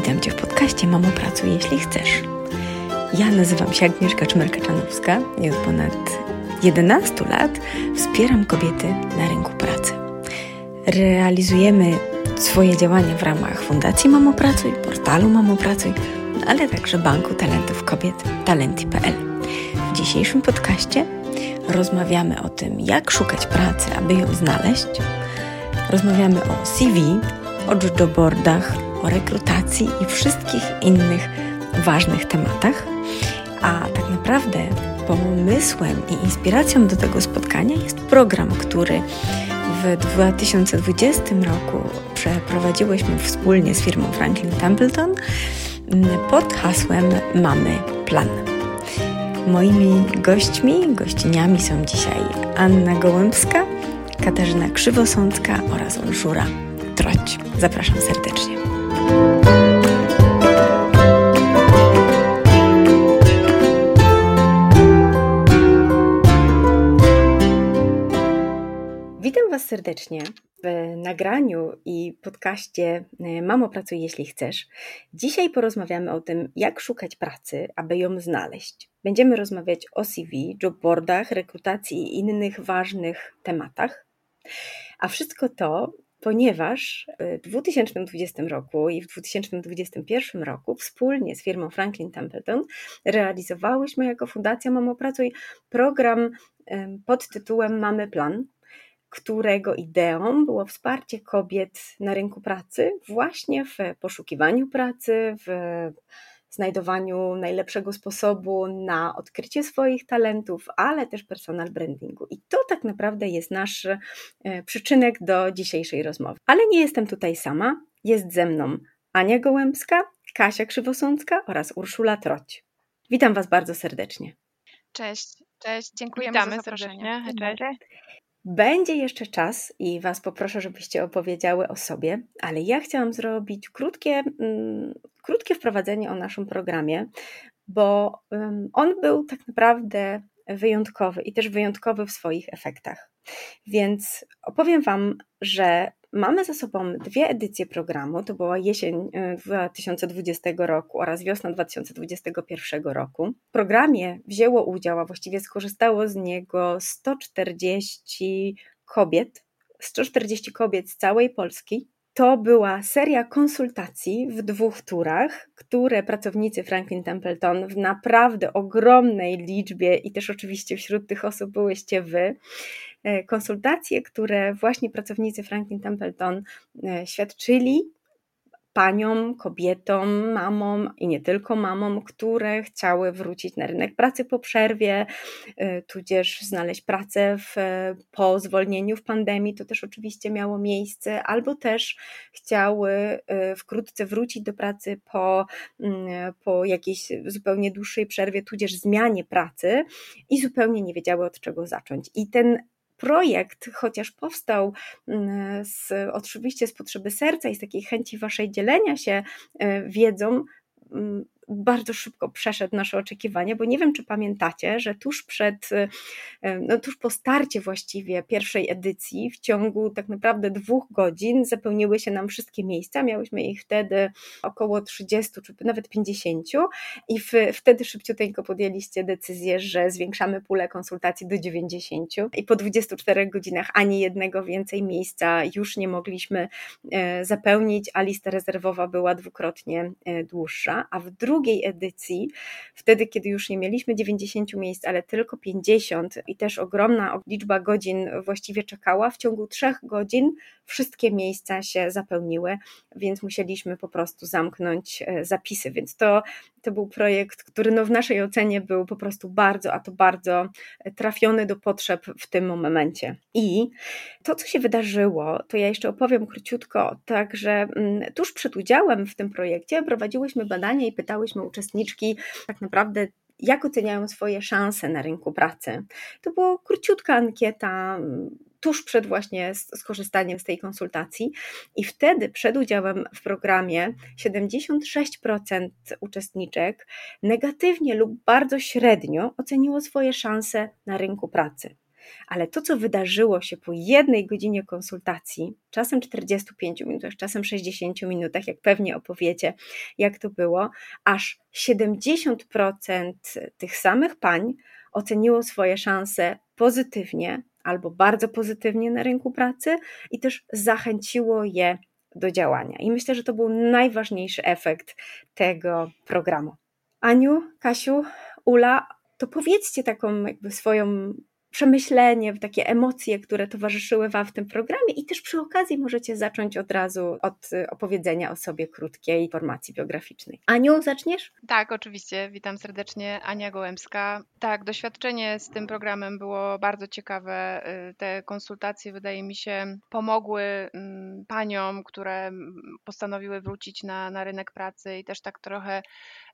Witam Cię w podcaście Mamo Pracuj, jeśli chcesz. Ja nazywam się Agnieszka Czmerka-Czanowska i od ponad 11 lat wspieram kobiety na rynku pracy. Realizujemy swoje działania w ramach Fundacji Mamo Pracuj, portalu Mamo Pracuj, ale także Banku Talentów Kobiet Talenty.pl. W dzisiejszym podcaście rozmawiamy o tym, jak szukać pracy, aby ją znaleźć. Rozmawiamy o CV, o jobboardach, o rekrutacji i wszystkich innych ważnych tematach. A tak naprawdę pomysłem i inspiracją do tego spotkania jest program, który w 2020 roku przeprowadziłyśmy wspólnie z firmą Franklin Templeton pod hasłem Mamy Plan. Moimi gośćmi, gościniami są dzisiaj Anna Gołębska, Katarzyna Krzywosącka oraz Olżura Troć. Zapraszam serdecznie. Serdecznie w nagraniu i podcaście e, Mamo Pracuj Jeśli Chcesz. Dzisiaj porozmawiamy o tym, jak szukać pracy, aby ją znaleźć. Będziemy rozmawiać o CV, jobboardach, rekrutacji i innych ważnych tematach. A wszystko to ponieważ w 2020 roku i w 2021 roku wspólnie z firmą Franklin Templeton realizowałyśmy jako Fundacja Mamo Pracuj program pod tytułem Mamy Plan, którego ideą było wsparcie kobiet na rynku pracy właśnie w poszukiwaniu pracy, w znajdowaniu najlepszego sposobu na odkrycie swoich talentów, ale też personal brandingu. I to tak naprawdę jest nasz e, przyczynek do dzisiejszej rozmowy. Ale nie jestem tutaj sama. Jest ze mną Ania Gołębska, Kasia Krzywosącka oraz Urszula Troć. Witam Was bardzo serdecznie. Cześć, cześć, dziękujemy Witamy za zaproszenie. Cześć. Będzie jeszcze czas i Was poproszę, żebyście opowiedziały o sobie, ale ja chciałam zrobić krótkie, mm, krótkie wprowadzenie o naszym programie, bo on był tak naprawdę wyjątkowy i też wyjątkowy w swoich efektach. Więc opowiem Wam, że Mamy za sobą dwie edycje programu, to była jesień 2020 e, roku oraz wiosna 2021 roku. W programie wzięło udział, a właściwie skorzystało z niego 140 kobiet, 140 kobiet z całej Polski. To była seria konsultacji w dwóch turach, które pracownicy Franklin Templeton w naprawdę ogromnej liczbie i też oczywiście wśród tych osób byłyście wy, konsultacje, które właśnie pracownicy Franklin Templeton e, świadczyli paniom, kobietom, mamom i nie tylko mamom, które chciały wrócić na rynek pracy po przerwie, e, tudzież znaleźć pracę w, po zwolnieniu w pandemii, to też oczywiście miało miejsce, albo też chciały wkrótce wrócić do pracy po, mm, po jakiejś zupełnie dłuższej przerwie, tudzież zmianie pracy i zupełnie nie wiedziały od czego zacząć. I ten projekt, chociaż powstał mm, z, oczywiście z potrzeby serca i z takiej chęci waszej dzielenia się e, wiedzą, mm, bardzo szybko przeszedł nasze oczekiwania, bo nie wiem, czy pamiętacie, że tuż przed, e, no tuż po starcie właściwie pierwszej edycji, w ciągu tak naprawdę dwóch godzin zapełniły się nam wszystkie miejsca. Miałyśmy ich wtedy około 30 czy nawet 50 i w, wtedy szybciuteńko podjęliście decyzję, że zwiększamy pulę konsultacji do 90 i po 24 godzinach ani jednego więcej miejsca już nie mogliśmy e, zapełnić, a lista rezerwowa była dwukrotnie dłuższa, a w drugim drugiej edycji, wtedy kiedy już nie mieliśmy 90 miejsc, ale tylko 50 i też ogromna liczba godzin właściwie czekała, w ciągu trzech godzin wszystkie miejsca się zapełniły, więc musieliśmy po prostu zamknąć e, zapisy. Więc to, to był projekt, który no w naszej ocenie był po prostu bardzo, a to bardzo trafiony do potrzeb w tym momencie. I to, co się wydarzyło, to ja jeszcze opowiem króciutko, także mm, tuż przed udziałem w tym projekcie prowadziłyśmy badania i pytałyśmy uczestniczki tak naprawdę, jak oceniają swoje szanse na rynku pracy. To była króciutka ankieta, tuż przed właśnie skorzystaniem z tej konsultacji. I wtedy przed udziałem w programie 76% uczestniczek negatywnie lub bardzo średnio oceniło swoje szanse na rynku pracy. Ale to, co wydarzyło się po jednej godzinie konsultacji, czasem 45 minutach, czasem 60 minutach, jak pewnie opowiecie, jak to było, aż 70% tych samych pań oceniło swoje szanse pozytywnie albo bardzo pozytywnie na rynku pracy i też zachęciło je do działania. I myślę, że to był najważniejszy efekt tego programu. Aniu, Kasiu, Ula, to powiedzcie taką jakby swoją przemyślenie, takie emocje, które towarzyszyły Wam w tym programie i też przy okazji możecie zacząć od razu od y, opowiedzenia o sobie krótkiej informacji biograficznej. Aniu, zaczniesz? Tak, oczywiście. Witam serdecznie. Ania Gołębska. Tak, doświadczenie z tym programem było bardzo ciekawe. Y, te konsultacje, wydaje mi się, pomogły mm, paniom, które postanowiły wrócić na, na rynek pracy i też tak trochę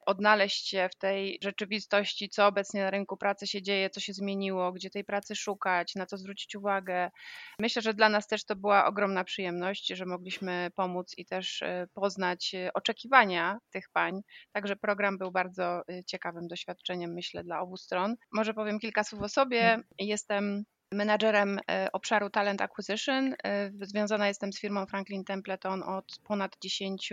odnaleźć się w tej rzeczywistości, co obecnie na rynku pracy się dzieje, co się zmieniło, gdzie tej pracy szukać, na co zwrócić uwagę. Myślę, że dla nas też to była ogromna przyjemność, że mogliśmy pomóc i też e, poznać e, oczekiwania tych pań. Także program był bardzo e, ciekawym doświadczeniem, myślę, dla obu stron. Może powiem kilka słów o sobie. Mhm. Jestem menadżerem obszaru Talent Acquisition. Związana jestem z firmą Franklin Templeton od ponad 10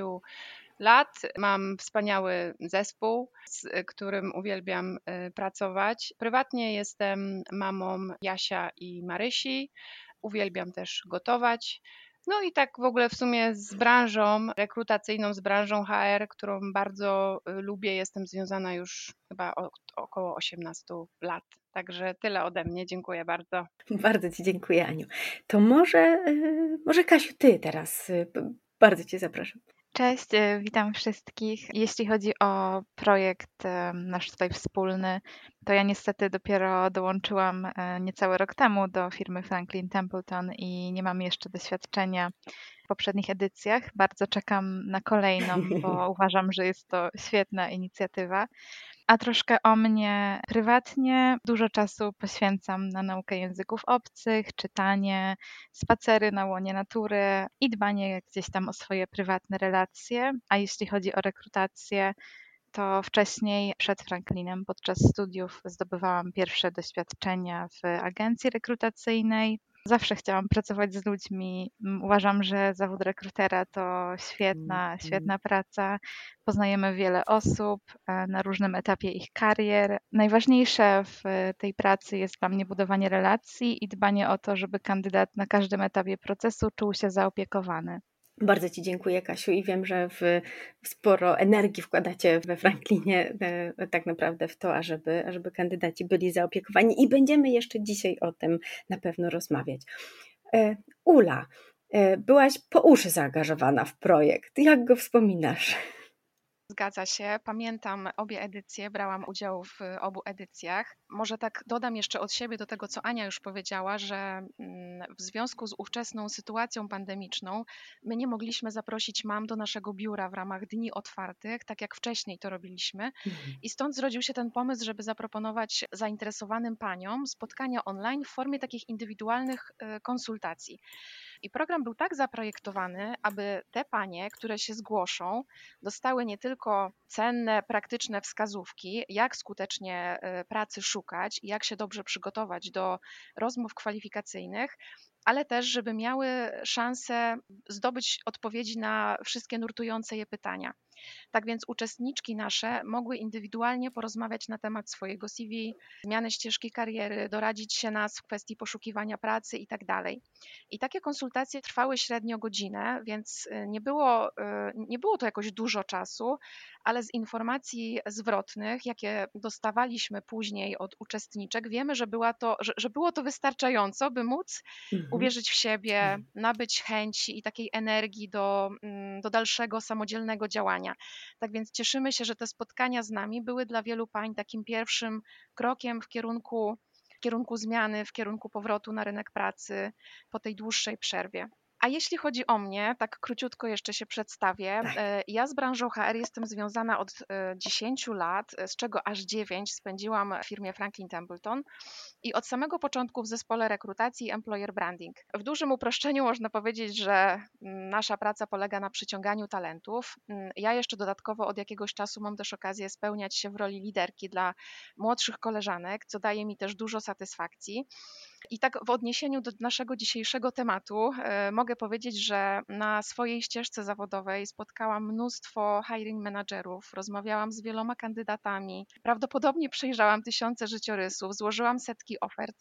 lat. Mam wspaniały zespół, z którym uwielbiam y, pracować. Prywatnie jestem mamą Jasia i Marysi. Uwielbiam też gotować. No i tak w ogóle w sumie z branżą rekrutacyjną, z branżą HR, którą bardzo y, lubię, jestem związana już chyba od około 18 lat. Także tyle ode mnie. Dziękuję bardzo. Bardzo Ci dziękuję, Aniu. To może, y, może Kasiu, Ty teraz. Bardzo Cię zapraszam. Cześć, e, witam wszystkich. Jeśli chodzi o projekt e, nasz tutaj wspólny, to ja niestety dopiero dołączyłam e, niecały rok temu do firmy Franklin Templeton i nie mam jeszcze doświadczenia w poprzednich edycjach. Bardzo czekam na kolejną, bo uważam, że jest to świetna inicjatywa. A troszkę o mnie prywatnie. Dużo czasu poświęcam na naukę języków obcych, czytanie, spacery na łonie natury i dbanie gdzieś tam o swoje prywatne relacje. A jeśli chodzi o rekrutację, to wcześniej przed Franklinem podczas studiów zdobywałam pierwsze doświadczenia w agencji rekrutacyjnej. Zawsze chciałam pracować z ludźmi. Uważam, że zawód rekrutera to świetna, mm, świetna praca. Poznajemy wiele osób e, na różnym etapie ich karier. Najważniejsze w tej pracy jest dla mnie budowanie relacji i dbanie o to, żeby kandydat na każdym etapie procesu czuł się zaopiekowany. Bardzo Ci dziękuję, Kasiu, i wiem, że w, sporo energii wkładacie we Franklinie e, tak naprawdę w to, ażeby, ażeby kandydaci byli zaopiekowani i będziemy jeszcze dzisiaj o tym na pewno rozmawiać. E, Ula, e, byłaś po uszy zaangażowana w projekt. Jak go wspominasz? Zgadza się. Pamiętam obie edycje, brałam udział w obu edycjach. Może tak dodam jeszcze od siebie do tego, co Ania już powiedziała, że mm, w związku z ówczesną sytuacją pandemiczną my nie mogliśmy zaprosić mam do naszego biura w ramach dni otwartych, tak jak wcześniej to robiliśmy. Mhm. I stąd zrodził się ten pomysł, żeby zaproponować zainteresowanym paniom spotkania online w formie takich indywidualnych y, konsultacji. I program był tak zaprojektowany, aby te panie, które się zgłoszą, dostały nie tylko cenne, praktyczne wskazówki, jak skutecznie y, pracy szukać i jak się dobrze przygotować do rozmów kwalifikacyjnych, ale też, żeby miały szansę zdobyć odpowiedzi na wszystkie nurtujące je pytania. Tak więc uczestniczki nasze mogły indywidualnie porozmawiać na temat swojego CV, zmiany ścieżki kariery, doradzić się nas w kwestii poszukiwania pracy itd. Tak I takie konsultacje trwały średnio godzinę, więc y, nie było, y, nie było to jakoś dużo czasu, ale z informacji zwrotnych, jakie dostawaliśmy później od uczestniczek, wiemy, że, była to, że, że było to wystarczająco, by móc mhm. uwierzyć w siebie, mhm. nabyć chęci i takiej energii do, mm, do dalszego samodzielnego działania. Tak więc cieszymy się, że te spotkania z nami były dla wielu pań takim pierwszym krokiem w kierunku, w kierunku zmiany, w kierunku powrotu na rynek pracy po tej dłuższej przerwie. A jeśli chodzi o mnie, tak króciutko jeszcze się przedstawię. Tak. E, ja z branżą HR jestem związana od 10 e, lat, e, z czego aż 9 spędziłam w firmie Franklin Templeton i od samego początku w zespole rekrutacji Employer Branding. W dużym uproszczeniu można powiedzieć, że mm, nasza praca polega na przyciąganiu talentów. Mm, ja jeszcze dodatkowo od jakiegoś czasu mam też okazję spełniać się w roli liderki dla młodszych koleżanek, co daje mi też dużo satysfakcji. I tak w odniesieniu do naszego dzisiejszego tematu e, mogę powiedzieć, że na swojej ścieżce zawodowej spotkałam mnóstwo hiring managerów, rozmawiałam z wieloma kandydatami, prawdopodobnie przejrzałam tysiące życiorysów, złożyłam setki ofert,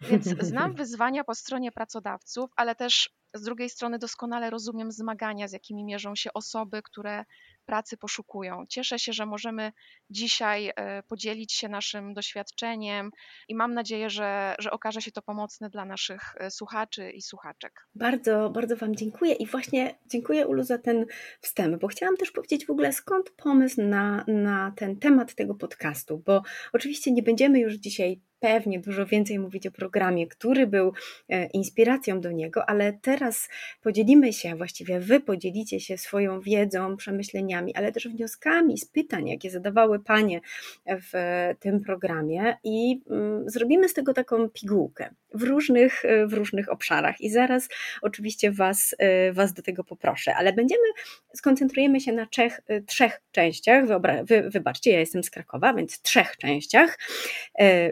więc znam wyzwania po stronie pracodawców, ale też z drugiej strony doskonale rozumiem zmagania, z jakimi mierzą się osoby, które pracy poszukują. Cieszę się, że możemy dzisiaj e, podzielić się naszym doświadczeniem i mam nadzieję, że, że okaże się to pomocne dla naszych e, słuchaczy i słuchaczek. Bardzo, bardzo Wam dziękuję i właśnie dziękuję Ulu za ten wstęp, bo chciałam też powiedzieć w ogóle skąd pomysł na, na ten temat tego podcastu, bo oczywiście nie będziemy już dzisiaj pewnie dużo więcej mówić o programie, który był e, inspiracją do niego, ale teraz podzielimy się, właściwie Wy podzielicie się swoją wiedzą, przemyśleniami, ale też wnioskami z pytań, jakie zadawały Panie w tym programie i mm, zrobimy z tego taką pigułkę w różnych, e, w różnych obszarach i zaraz oczywiście was, e, was do tego poproszę, ale będziemy, skoncentrujemy się na trzech, trzech częściach, Wyobra, wy, wybaczcie, ja jestem z Krakowa, więc trzech częściach.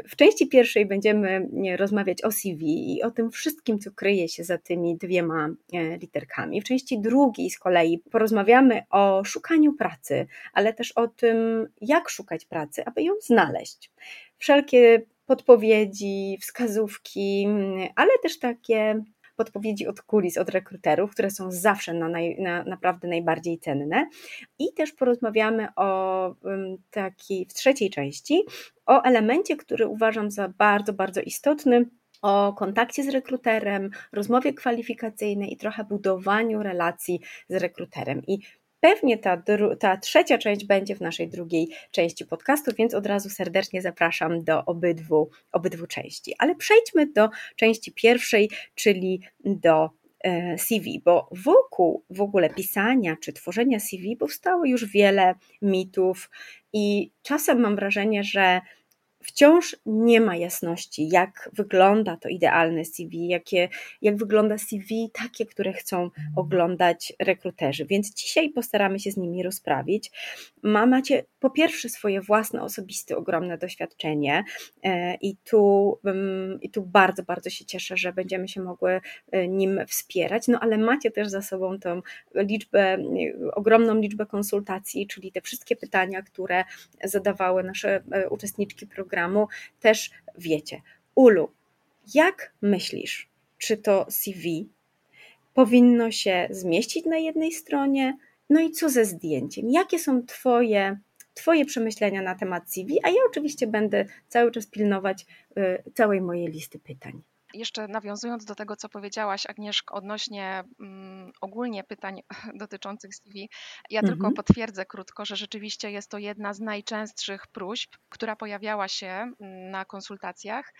W części części pierwszej będziemy rozmawiać o CV i o tym wszystkim, co kryje się za tymi dwiema e, literkami. W części drugiej z kolei porozmawiamy o szukaniu pracy, ale też o tym, jak szukać pracy, aby ją znaleźć. Wszelkie podpowiedzi, wskazówki, ale też takie podpowiedzi od kulis, od rekruterów, które są zawsze na, naj, na naprawdę najbardziej cenne. I też porozmawiamy o takiej w trzeciej części o elemencie, który uważam za bardzo, bardzo istotny, o kontakcie z rekruterem, rozmowie kwalifikacyjnej i trochę budowaniu relacji z rekruterem. I Pewnie ta, ta trzecia część będzie w naszej drugiej części podcastu, więc od razu serdecznie zapraszam do obydwu, obydwu części. Ale przejdźmy do części pierwszej, czyli do e, CV, bo wokół w ogóle pisania czy tworzenia CV powstało już wiele mitów i czasem mam wrażenie, że wciąż nie ma jasności, jak wygląda to idealne CV, jakie, jak wygląda CV takie, które chcą oglądać rekruterzy. Więc dzisiaj postaramy się z nimi rozprawić. Macie po pierwsze swoje własne, osobiste, ogromne doświadczenie e, i tu, i tu bardzo, bardzo się cieszę, że będziemy się mogły e, nim wspierać, no ale macie też za sobą tą liczbę, ogromną liczbę konsultacji, czyli te wszystkie pytania, które zadawały nasze e, uczestniczki programu, też wiecie. Ulu, jak myślisz, czy to CV powinno się zmieścić na jednej stronie? No i co ze zdjęciem? Jakie są Twoje, twoje przemyślenia na temat CV? A ja oczywiście będę cały czas pilnować y, całej mojej listy pytań. Jeszcze nawiązując do tego, co powiedziałaś, Agnieszko, odnośnie mm, ogólnie pytań dotyczących CV, ja mhm. tylko potwierdzę krótko, że rzeczywiście jest to jedna z najczęstszych próśb, która pojawiała się mm, na konsultacjach.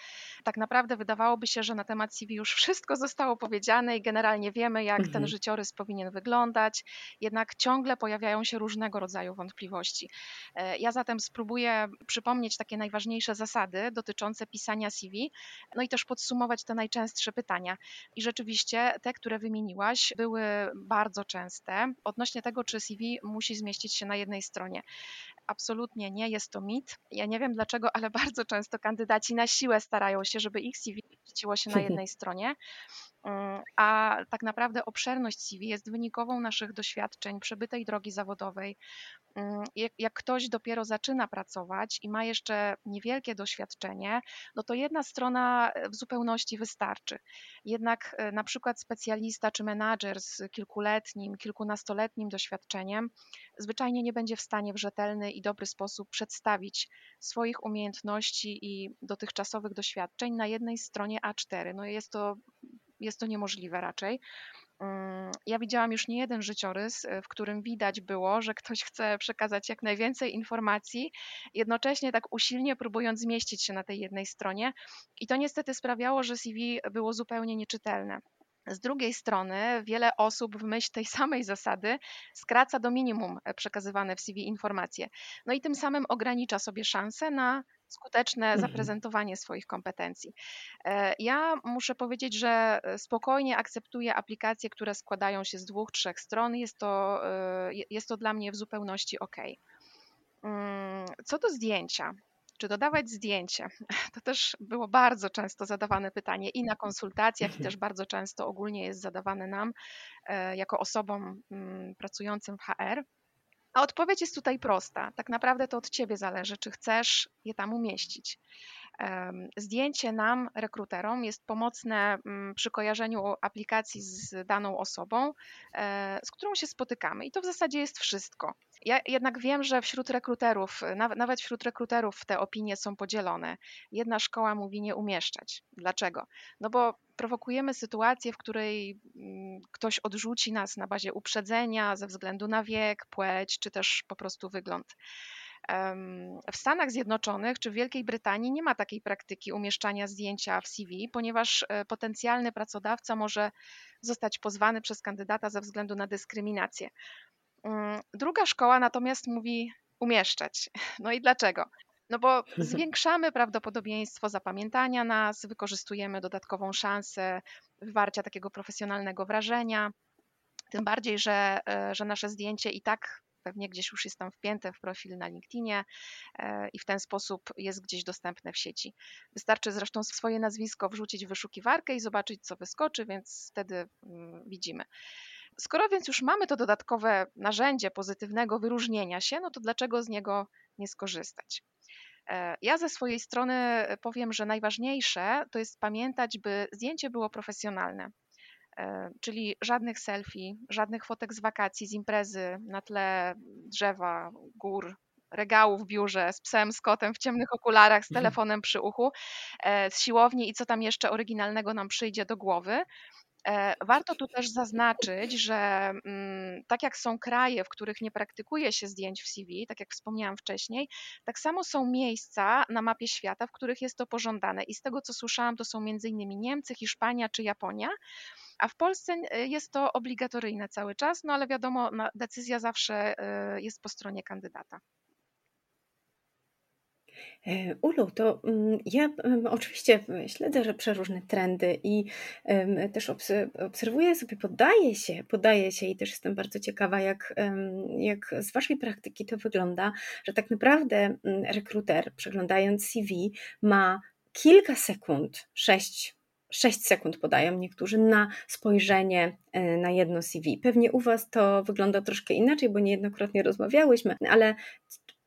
Tak naprawdę wydawałoby się, że na temat CV już wszystko zostało powiedziane i generalnie wiemy, jak mhm. ten życiorys powinien wyglądać, jednak ciągle pojawiają się różnego rodzaju wątpliwości. E, ja zatem spróbuję przypomnieć takie najważniejsze zasady dotyczące pisania CV, no i też podsumować te najczęstsze pytania. I rzeczywiście te, które wymieniłaś, były bardzo częste odnośnie tego, czy CV musi zmieścić się na jednej stronie. Absolutnie nie, jest to mit. Ja nie wiem dlaczego, ale bardzo często kandydaci na siłę starają się, żeby ich CV mieściło się na jednej stronie. Mm, a tak naprawdę obszerność CV jest wynikową naszych doświadczeń, przebytej drogi zawodowej. Mm, jak, jak, ktoś dopiero zaczyna pracować i ma jeszcze niewielkie doświadczenie, no to jedna strona e, w zupełności wystarczy. Jednak e, na przykład specjalista czy menadżer z kilkuletnim, kilkunastoletnim doświadczeniem zwyczajnie nie będzie w stanie w rzetelny i dobry sposób przedstawić swoich umiejętności i dotychczasowych doświadczeń na jednej stronie A4. No jest to jest to niemożliwe raczej. Mm, ja widziałam już nie jeden życiorys, w którym widać było, że ktoś chce przekazać jak najwięcej informacji, jednocześnie tak usilnie próbując zmieścić się na tej jednej stronie, i to niestety sprawiało, że CV było zupełnie nieczytelne. Z drugiej strony, wiele osób w myśl tej samej zasady skraca do minimum przekazywane w CV informacje, no i tym samym ogranicza sobie szanse na skuteczne mhm. zaprezentowanie swoich kompetencji. E, ja muszę powiedzieć, że e, spokojnie akceptuję aplikacje, które składają się z dwóch, trzech stron. Jest to, e, jest to dla mnie w zupełności ok. Mm, co do zdjęcia, czy dodawać zdjęcie? To też było bardzo często zadawane pytanie i na konsultacjach, i też bardzo często ogólnie jest zadawane nam jako osobom mm, pracującym w HR. A odpowiedź jest tutaj prosta. Tak naprawdę to od ciebie zależy, czy chcesz je tam umieścić. Zdjęcie nam, rekruterom, jest pomocne mm, przy kojarzeniu aplikacji z daną osobą, e, z którą się spotykamy. I to w zasadzie jest wszystko. Ja jednak wiem, że wśród rekruterów, naw- nawet wśród rekruterów te opinie są podzielone. Jedna szkoła mówi nie umieszczać. Dlaczego? No bo prowokujemy sytuację, w której mm, ktoś odrzuci nas na bazie uprzedzenia ze względu na wiek, płeć czy też po prostu wygląd. W Stanach Zjednoczonych czy w Wielkiej Brytanii nie ma takiej praktyki umieszczania zdjęcia w CV, ponieważ e, potencjalny pracodawca może zostać pozwany przez kandydata ze względu na dyskryminację. Mm, Druga szkoła natomiast mówi umieszczać. No i dlaczego? No bo zwiększamy prawdopodobieństwo zapamiętania nas, wykorzystujemy dodatkową szansę wywarcia takiego profesjonalnego wrażenia. Tym bardziej, że, e, że nasze zdjęcie i tak pewnie gdzieś już jest tam wpięte w profil na LinkedInie e, i w ten sposób jest gdzieś dostępne w sieci. Wystarczy zresztą swoje nazwisko wrzucić w wyszukiwarkę i zobaczyć, co wyskoczy, więc wtedy mm, widzimy. Skoro więc już mamy to dodatkowe narzędzie pozytywnego wyróżnienia się, no to dlaczego z niego nie skorzystać? E, Ja ze swojej strony powiem, że najważniejsze to jest pamiętać, by zdjęcie było profesjonalne. E, Czyli żadnych selfie, żadnych fotek z wakacji, z imprezy na tle drzewa, gór, regału w biurze, z psem, z kotem w ciemnych okularach, z telefonem przy uchu, e, z siłowni i co tam jeszcze oryginalnego nam przyjdzie do głowy. E, Warto tu też zaznaczyć, że mm, tak jak są kraje, w których nie praktykuje się zdjęć w CV, tak jak wspomniałam wcześniej, tak samo są miejsca na mapie świata, w których jest to pożądane. I z tego co słyszałam, to są między innymi Niemcy, Hiszpania czy Japonia. A w Polsce e, jest to obligatoryjne cały czas, no ale wiadomo, decyzja zawsze e, jest po stronie kandydata. E, Ulu, to mm, ja em, oczywiście śledzę że przeróżne trendy i też obs- obserwuję sobie, podaję się, podaję się i też jestem bardzo ciekawa, jak, jak z Waszej praktyki to wygląda, że tak naprawdę mm, rekruter przeglądając CV ma kilka sekund, sześć 6 sekund podają niektórzy na spojrzenie e, na jedno CV. Pewnie u Was to wygląda troszkę inaczej, bo niejednokrotnie rozmawiałyśmy, ale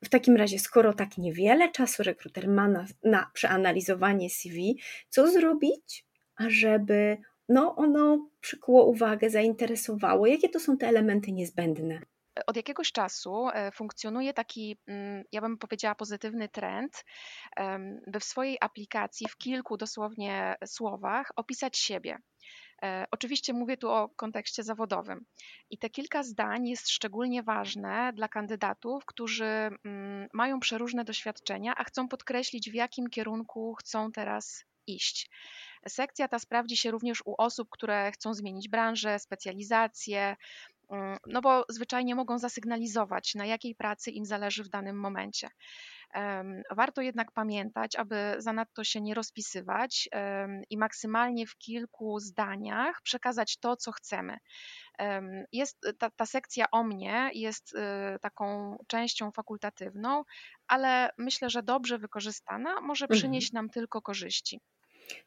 w takim razie, skoro tak niewiele czasu rekruter ma na, na przeanalizowanie CV, co zrobić, ażeby no, ono przykuło uwagę, zainteresowało? Jakie to są te elementy niezbędne? Od jakiegoś czasu e, funkcjonuje taki, mm, ja bym powiedziała, pozytywny trend, by w swojej aplikacji w kilku dosłownie słowach opisać siebie. E, Oczywiście mówię tu o kontekście zawodowym. I te kilka zdań jest szczególnie ważne dla kandydatów, którzy mm, mają przeróżne doświadczenia, a chcą podkreślić, w jakim kierunku chcą teraz iść. Sekcja ta sprawdzi się również u osób, które chcą zmienić branżę, specjalizację, no bo zwyczajnie mogą zasygnalizować, na jakiej pracy im zależy w danym momencie. Warto jednak pamiętać, aby zanadto się nie rozpisywać i maksymalnie w kilku zdaniach przekazać to, co chcemy. Em, Jest ta, ta sekcja o mnie jest y, taką częścią fakultatywną, ale myślę, że dobrze wykorzystana może Mhm. przynieść nam tylko korzyści.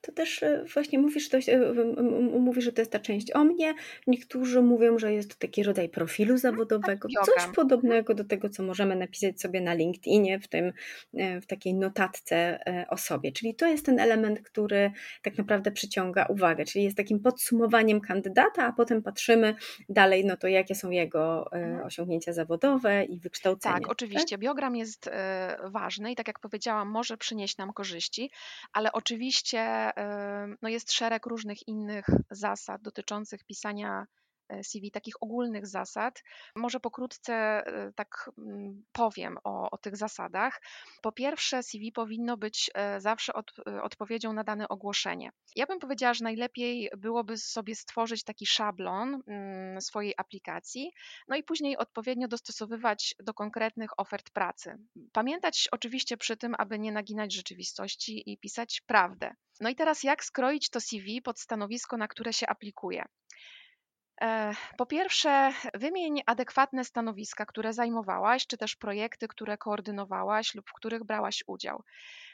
To też e, właśnie mówisz, to, e, mówisz, że to jest ta część o mnie. Niektórzy mówią, że jest to taki rodzaj profilu zawodowego. Coś biogram. podobnego do tego, co możemy napisać sobie na LinkedInie, w, tym, e, w takiej notatce o sobie. Czyli to jest ten element, który tak naprawdę przyciąga uwagę, czyli jest takim podsumowaniem kandydata, a potem patrzymy dalej, no to jakie są jego Mhm. osiągnięcia zawodowe i wykształcenie. Tak, oczywiście. Biogram jest ważny i tak jak powiedziałam, może przynieść nam korzyści, ale oczywiście no jest szereg różnych innych zasad dotyczących pisania CV, takich ogólnych zasad. Może pokrótce e, tak mm, powiem o, o tych zasadach. Po pierwsze, CV powinno być e, zawsze od, e, odpowiedzią na dane ogłoszenie. Ja bym powiedziała, że najlepiej byłoby sobie stworzyć taki szablon mm, swojej aplikacji, no i później odpowiednio dostosowywać do konkretnych ofert pracy. Pamiętać oczywiście przy tym, aby nie naginać rzeczywistości i pisać prawdę. No i teraz jak skroić to CV pod stanowisko, na które się aplikuje? E, po pierwsze, wymień adekwatne stanowiska, które zajmowałaś, czy też projekty, które koordynowałaś lub w których brałaś udział.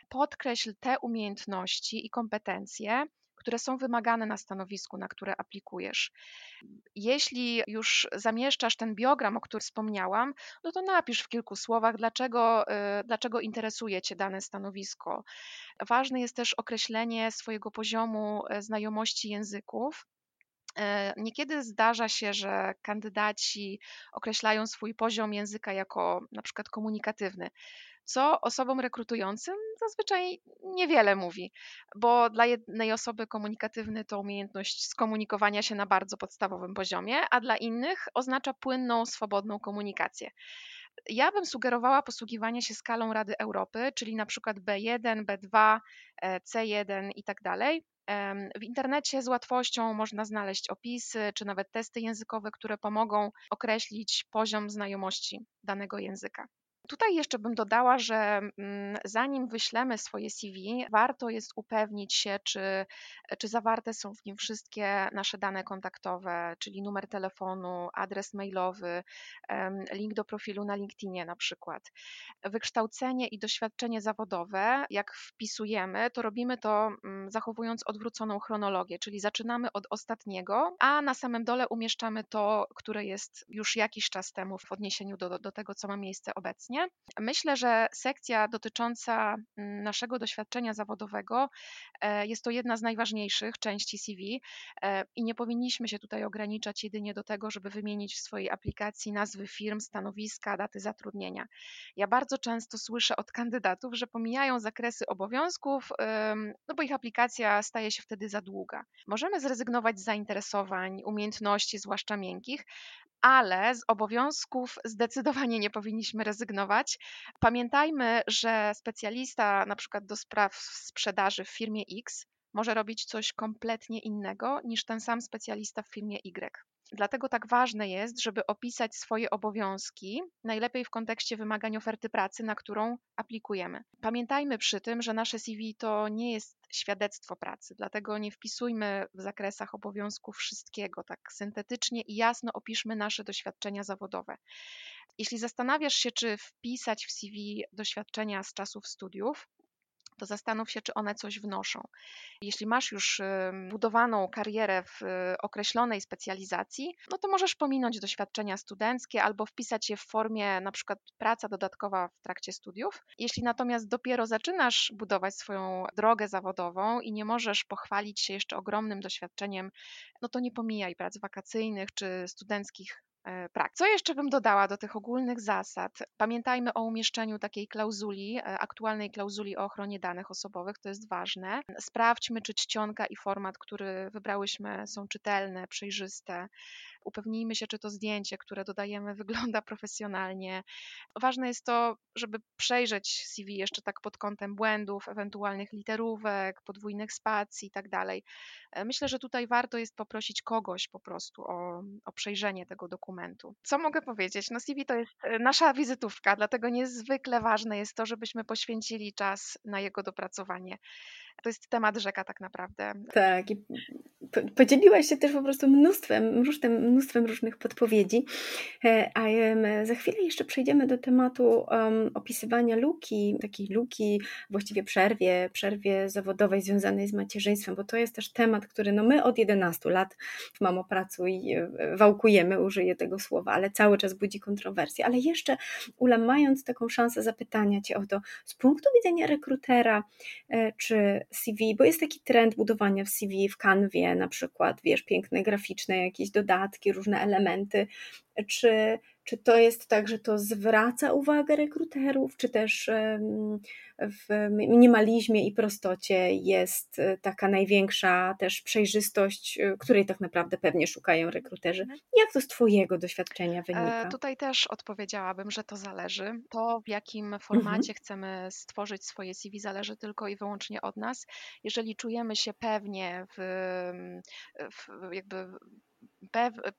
Podkreśl te umiejętności i kompetencje, które są wymagane na stanowisku, na które aplikujesz. Jeśli już zamieszczasz ten biogram, o którym wspomniałam, no to napisz w kilku słowach, dlaczego, y, dlaczego interesuje Cię dane stanowisko. Ważne jest też określenie swojego poziomu e, znajomości języków. E, niekiedy zdarza się, że kandydaci określają swój poziom języka jako na przykład komunikatywny co osobom rekrutującym zazwyczaj niewiele mówi, bo dla jednej osoby komunikatywny to umiejętność skomunikowania się na bardzo podstawowym poziomie, a dla innych oznacza płynną, swobodną komunikację. Ja bym sugerowała posługiwanie się skalą Rady Europy, czyli na przykład B1, B2, C1 i tak dalej. W internecie z łatwością można znaleźć opisy czy nawet testy językowe, które pomogą określić poziom znajomości danego języka. Tutaj jeszcze bym dodała, że mm, zanim wyślemy swoje CV, warto jest upewnić się, czy, czy zawarte są w nim wszystkie nasze dane kontaktowe, czyli numer telefonu, adres mailowy, link do profilu na LinkedInie na przykład. Wykształcenie i doświadczenie zawodowe, jak wpisujemy, to robimy to mm, zachowując odwróconą chronologię, czyli zaczynamy od ostatniego, a na samym dole umieszczamy to, które jest już jakiś czas temu w odniesieniu do, do tego, co ma miejsce obecnie. Myślę, że sekcja dotycząca mm, naszego doświadczenia zawodowego e, jest to jedna z najważniejszych części CV e, i nie powinniśmy się tutaj ograniczać jedynie do tego, żeby wymienić w swojej aplikacji nazwy firm, stanowiska, daty zatrudnienia. Ja bardzo często słyszę od kandydatów, że pomijają zakresy obowiązków, no bo ich aplikacja staje się wtedy za długa. Możemy zrezygnować z zainteresowań, umiejętności, zwłaszcza miękkich, ale z obowiązków zdecydowanie nie powinniśmy rezygnować. Pamiętajmy, że specjalista na przykład do spraw sprzedaży w firmie X może robić coś kompletnie innego niż ten sam specjalista w firmie Y. Dlatego tak ważne jest, żeby opisać swoje obowiązki, najlepiej w kontekście wymagań oferty pracy, na którą aplikujemy. Pamiętajmy przy tym, że nasze CV to nie jest świadectwo pracy, dlatego nie wpisujmy w zakresach obowiązków wszystkiego, tak syntetycznie i jasno opiszmy nasze doświadczenia zawodowe. Jeśli zastanawiasz się, czy wpisać w CV doświadczenia z czasów studiów, to zastanów się, czy one coś wnoszą. Jeśli masz już budowaną karierę w y, określonej specjalizacji, no to możesz pominąć doświadczenia studenckie albo wpisać je w formie na przykład praca dodatkowa w trakcie studiów. Jeśli natomiast dopiero zaczynasz budować swoją drogę zawodową i nie możesz pochwalić się jeszcze ogromnym doświadczeniem, no to nie pomijaj prac wakacyjnych czy studenckich prak. Co jeszcze bym dodała do tych ogólnych zasad? Pamiętajmy o umieszczeniu takiej klauzuli, e, aktualnej klauzuli o ochronie danych osobowych, to jest ważne. Sprawdźmy, czy czcionka i format, który wybrałyśmy, są czytelne, przejrzyste upewnijmy się, czy to zdjęcie, które dodajemy, wygląda profesjonalnie. Ważne jest to, żeby przejrzeć CV jeszcze tak pod kątem błędów, ewentualnych literówek, podwójnych spacji i tak dalej. E, myślę, że tutaj warto jest poprosić kogoś po prostu o, o przejrzenie tego dokumentu. Co mogę powiedzieć? No CV to jest e, nasza wizytówka, dlatego niezwykle ważne jest to, żebyśmy poświęcili czas na jego dopracowanie. To jest temat rzeka tak naprawdę. Tak, i podzieliłaś się też po prostu mnóstwem, mnóstwem, mnóstwem różnych podpowiedzi. E, a za chwilę jeszcze przejdziemy do tematu um, opisywania luki, takiej luki, właściwie przerwie, przerwie zawodowej związanej z macierzyństwem, bo to jest też temat, który no my od 11 lat w Mamo Pracuj e, wałkujemy, użyję tego słowa, ale cały czas budzi kontrowersje. Ale jeszcze Ula, mając taką szansę zapytania Cię o to z punktu widzenia rekrutera, e, czy CV, bo jest taki trend budowania w CV w kanwie na przykład, wiesz, piękne graficzne jakieś dodatki, różne elementy, czy, czy to jest tak, że to zwraca uwagę rekruterów, czy też w minimalizmie i prostocie jest e, taka największa też przejrzystość, e, której tak naprawdę pewnie szukają rekruterzy. Mhm. Jak to z Twojego doświadczenia wynika? E, tutaj też odpowiedziałabym, że to zależy. To, w jakim formacie mhm. chcemy stworzyć swoje CV, zależy tylko i wyłącznie od nas. Jeżeli czujemy się pewnie w, w jakby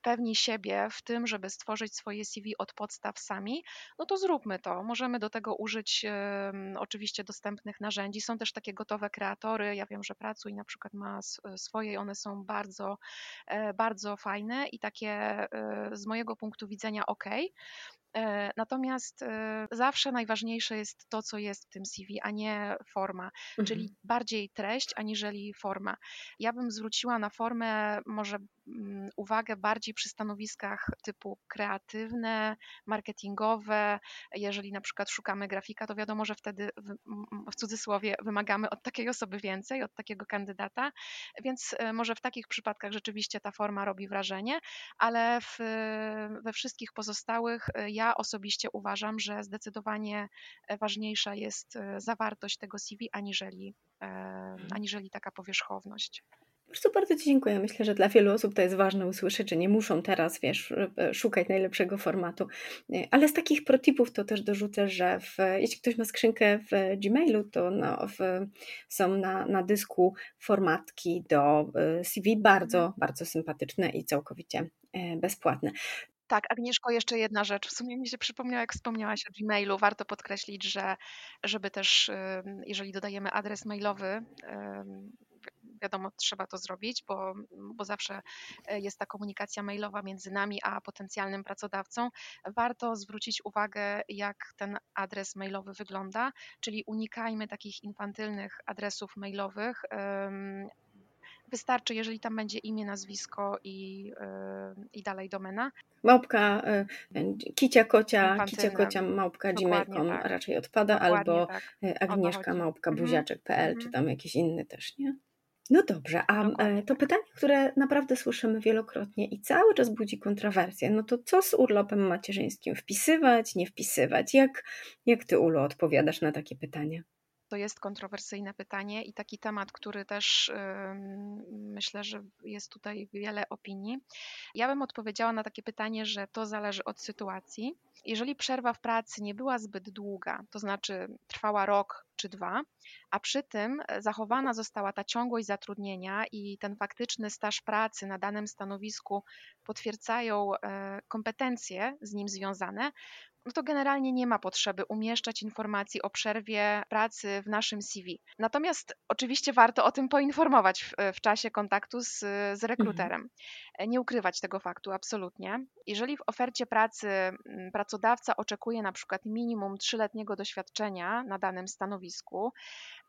pewni siebie w tym, żeby stworzyć swoje CV od podstaw sami, no to zróbmy to. Możemy do tego użyć oczywiście dostępnych narzędzi. Są też takie gotowe kreatory. Ja wiem, że Pracuj na przykład ma swoje i one są bardzo, e, bardzo fajne i takie e, z mojego punktu widzenia ok. E, natomiast zawsze najważniejsze jest to, co jest w tym CV, a nie forma, mhm. czyli bardziej treść aniżeli forma. Ja bym zwróciła na formę może uwagę bardziej przy stanowiskach typu kreatywne, marketingowe. Jeżeli na przykład szukamy grafika, to wiadomo, że wtedy w, w cudzysłowie wymagamy od takiej osoby więcej, od takiego kandydata, więc e, może w takich przypadkach rzeczywiście ta forma robi wrażenie, ale w, we wszystkich pozostałych ja ja osobiście uważam, że zdecydowanie e, ważniejsza jest e, zawartość tego CV aniżeli, e, mhm. aniżeli taka powierzchowność. Bardzo, bardzo Ci dziękuję. Myślę, że dla wielu osób to jest ważne usłyszeć, że nie muszą teraz, wiesz, szukać najlepszego formatu. Ale z takich protipów to też dorzucę, że w, jeśli ktoś ma skrzynkę w Gmailu, to no, w, są na, na dysku formatki do CV bardzo, mhm. bardzo sympatyczne i całkowicie bezpłatne. Tak, Agnieszko, jeszcze jedna rzecz. W sumie mi się przypomniała, jak wspomniałaś o Gmailu, warto podkreślić, że żeby też, jeżeli dodajemy adres mailowy, wiadomo, trzeba to zrobić, bo, bo zawsze e, jest ta komunikacja mailowa między nami a potencjalnym pracodawcą. Warto zwrócić uwagę, jak ten adres mailowy wygląda, czyli unikajmy takich infantylnych adresów mailowych. Wystarczy, jeżeli tam będzie imię, nazwisko i, yy, i dalej domena. Małpka, yy, kicia kocia, kicia kocia małpka gmail.com tak. raczej odpada, Dokładnie albo tak. Agnieszka małpka mhm. buziaczek.pl, mm czy tam jakiś inny też, nie? No dobrze, a e, to pytanie, które naprawdę słyszymy wielokrotnie i cały czas budzi kontrowersje, no to co z urlopem macierzyńskim? Wpisywać, nie wpisywać? Jak, jak ty, Ulo, odpowiadasz na takie pytanie? To jest kontrowersyjne pytanie i taki temat, który też myślę, że jest tutaj wiele opinii. Ja bym odpowiedziała na takie pytanie, że to zależy od sytuacji. Jeżeli przerwa w pracy nie była zbyt długa, to znaczy trwała rok czy dwa, a przy tym zachowana została ta ciągłość zatrudnienia i ten faktyczny staż pracy na danym stanowisku potwierdzają e, kompetencje z nim związane, no to generalnie nie ma potrzeby umieszczać informacji o przerwie pracy w naszym CV. Natomiast oczywiście warto o tym poinformować w, w czasie kontaktu z, z rekruterem. Mhm. Nie ukrywać tego faktu absolutnie. Jeżeli w ofercie pracy mm, pracodawca oczekuje na przykład minimum trzyletniego doświadczenia na danym stanowisku,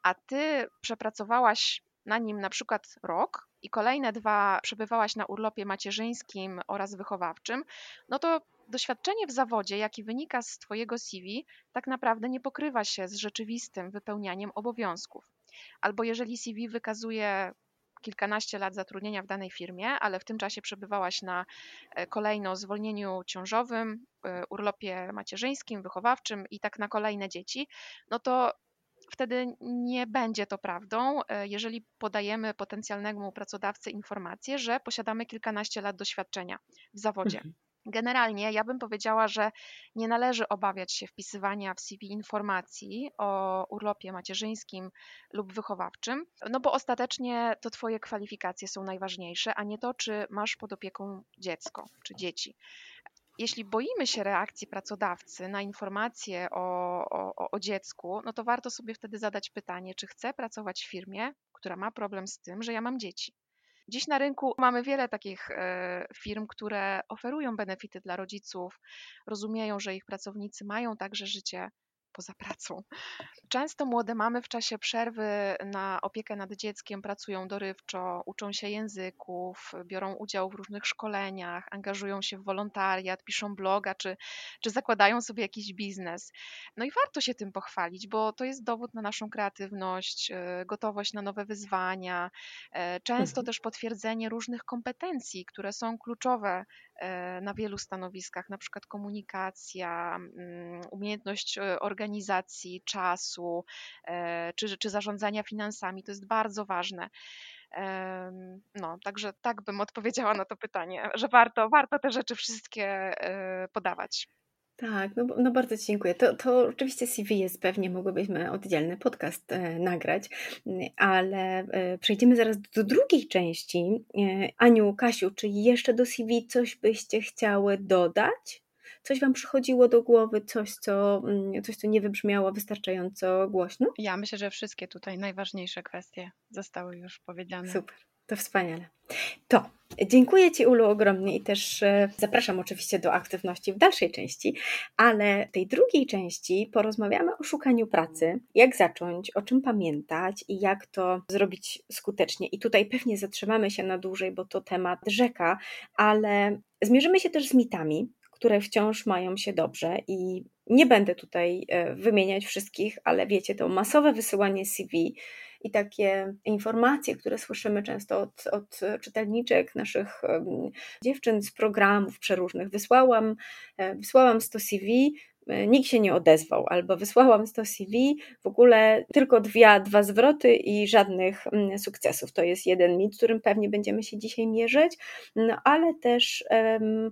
a ty przepracowałaś na nim na przykład rok i kolejne dwa przebywałaś na urlopie macierzyńskim oraz wychowawczym, no to doświadczenie w zawodzie, jaki wynika z Twojego CV, tak naprawdę nie pokrywa się z rzeczywistym wypełnianiem obowiązków. Albo jeżeli CV wykazuje kilkanaście lat zatrudnienia w danej firmie, ale w tym czasie przebywałaś na e, kolejno zwolnieniu ciążowym, e, urlopie macierzyńskim, wychowawczym i tak na kolejne dzieci, no to wtedy nie będzie to prawdą, e, jeżeli podajemy potencjalnemu pracodawcy informację, że posiadamy kilkanaście lat doświadczenia w zawodzie. Mhm. Generalnie ja bym powiedziała, że nie należy obawiać się wpisywania w CV informacji o urlopie macierzyńskim lub wychowawczym, no bo ostatecznie to Twoje kwalifikacje są najważniejsze, a nie to, czy masz pod opieką dziecko czy dzieci. Jeśli boimy się reakcji pracodawcy na informacje o, o, o dziecku, no to warto sobie wtedy zadać pytanie, czy chcę pracować w firmie, która ma problem z tym, że ja mam dzieci. Dziś na rynku mamy wiele takich e, firm, które oferują benefity dla rodziców, rozumieją, że ich pracownicy mają także życie poza pracą. Często młode mamy w czasie przerwy na opiekę nad dzieckiem pracują dorywczo, uczą się języków, biorą udział w różnych szkoleniach, angażują się w wolontariat, piszą bloga czy, czy zakładają sobie jakiś biznes. No i warto się tym pochwalić, bo to jest dowód na naszą kreatywność, e, gotowość na nowe wyzwania, e, często mhm. też potwierdzenie różnych kompetencji, które są kluczowe na wielu stanowiskach, na przykład komunikacja, mm, umiejętność organizacji czasu, e, czy, czy zarządzania finansami. To jest bardzo ważne. No, także tak bym odpowiedziała na to pytanie, że warto, warto te rzeczy wszystkie e, podawać. Tak, no, no bardzo Ci dziękuję. To, to oczywiście CV jest pewnie, mogłybyśmy oddzielny podcast e, nagrać, ale e, przejdziemy zaraz do drugiej części. E, Aniu, Kasiu, czy jeszcze do CV coś byście chciały dodać? Coś Wam przychodziło do głowy, coś co, mm, coś, co nie wybrzmiało wystarczająco głośno? Ja myślę, że wszystkie tutaj najważniejsze kwestie zostały już powiedziane. Super. To wspaniale. To dziękuję Ci, Ulu, ogromnie i też e, zapraszam oczywiście do aktywności w dalszej części, ale w tej drugiej części porozmawiamy o szukaniu pracy, jak zacząć, o czym pamiętać i jak to zrobić skutecznie. I tutaj pewnie zatrzymamy się na dłużej, bo to temat rzeka, ale zmierzymy się też z mitami, które wciąż mają się dobrze i nie będę tutaj e, wymieniać wszystkich, ale wiecie, to masowe wysyłanie CV i takie informacje, które słyszymy często od, od czytelniczek naszych dziewczyn z programów przeróżnych. Wysłałam, e, wysłałam 100 CV, e, nikt się nie odezwał, albo wysłałam 100 CV, w ogóle tylko dwie, dwa zwroty i żadnych sukcesów. To jest jeden mit, którym pewnie będziemy się dzisiaj mierzyć, no ale też um,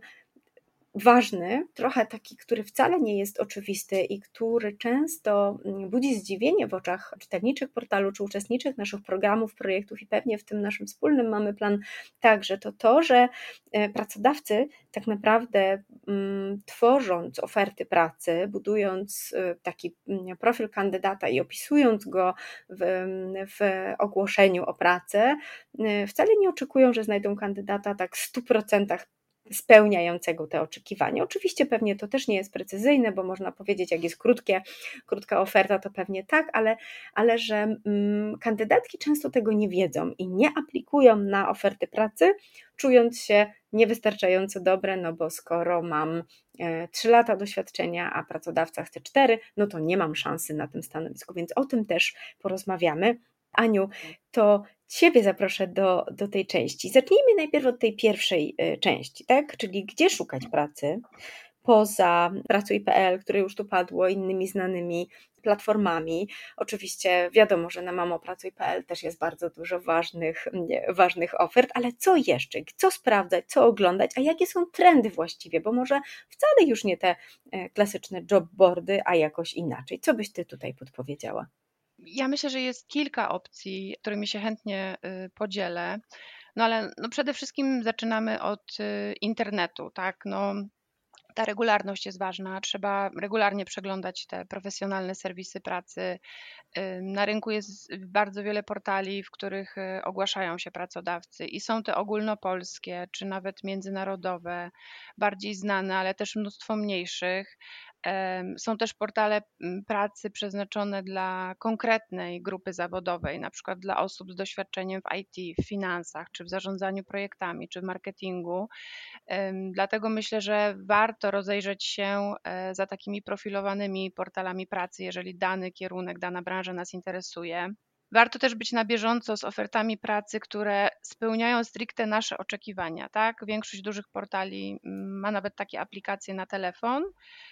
ważny, trochę taki, który wcale nie jest oczywisty i który często mm, budzi zdziwienie w oczach czytelniczych portalu czy uczestniczych naszych programów, projektów i pewnie w tym naszym wspólnym mamy plan także, to to, że e, pracodawcy tak naprawdę mm, tworząc oferty pracy, budując e, taki mm, profil kandydata i opisując go w, w ogłoszeniu o pracę, e, wcale nie oczekują, że znajdą kandydata tak w 100% spełniającego te oczekiwania. Oczywiście pewnie to też nie jest precyzyjne, bo można powiedzieć, jak jest krótkie, krótka oferta, to pewnie tak, ale, ale że mm, kandydatki często tego nie wiedzą i nie aplikują na oferty pracy, czując się niewystarczająco dobre, no bo skoro mam e, 3 lata doświadczenia, a pracodawca chce 4, no to nie mam szansy na tym stanowisku, więc o tym też porozmawiamy. Aniu, to Ciebie zaproszę do, do tej części. Zacznijmy najpierw od tej pierwszej y, części, tak? Czyli gdzie szukać pracy poza Pracuj.pl, które już tu padło, innymi znanymi platformami. Oczywiście wiadomo, że na mamopracuj.pl też jest bardzo dużo ważnych, ważnych ofert, ale co jeszcze? Co sprawdzać, co oglądać, a jakie są trendy właściwie? Bo może wcale już nie te e, klasyczne jobboardy, a jakoś inaczej. Co byś Ty tutaj podpowiedziała? Ja myślę, że jest kilka opcji, którymi się chętnie y, podzielę. No ale no przede wszystkim zaczynamy od y, internetu, tak? No, ta regularność jest ważna. Trzeba regularnie przeglądać te profesjonalne serwisy pracy. Na rynku jest bardzo wiele portali, w których y, ogłaszają się pracodawcy i są te ogólnopolskie, czy nawet międzynarodowe, bardziej znane, ale też mnóstwo mniejszych. Są też portale pracy przeznaczone dla konkretnej grupy zawodowej, na przykład dla osób z doświadczeniem w IT, w finansach, czy w zarządzaniu projektami, czy w marketingu. Dlatego myślę, że warto rozejrzeć się e, za takimi profilowanymi portalami pracy, jeżeli dany kierunek, dana branża nas interesuje. Warto też być na bieżąco z ofertami pracy, które spełniają stricte nasze oczekiwania. Tak? Większość dużych portali mm, ma nawet takie aplikacje na telefon,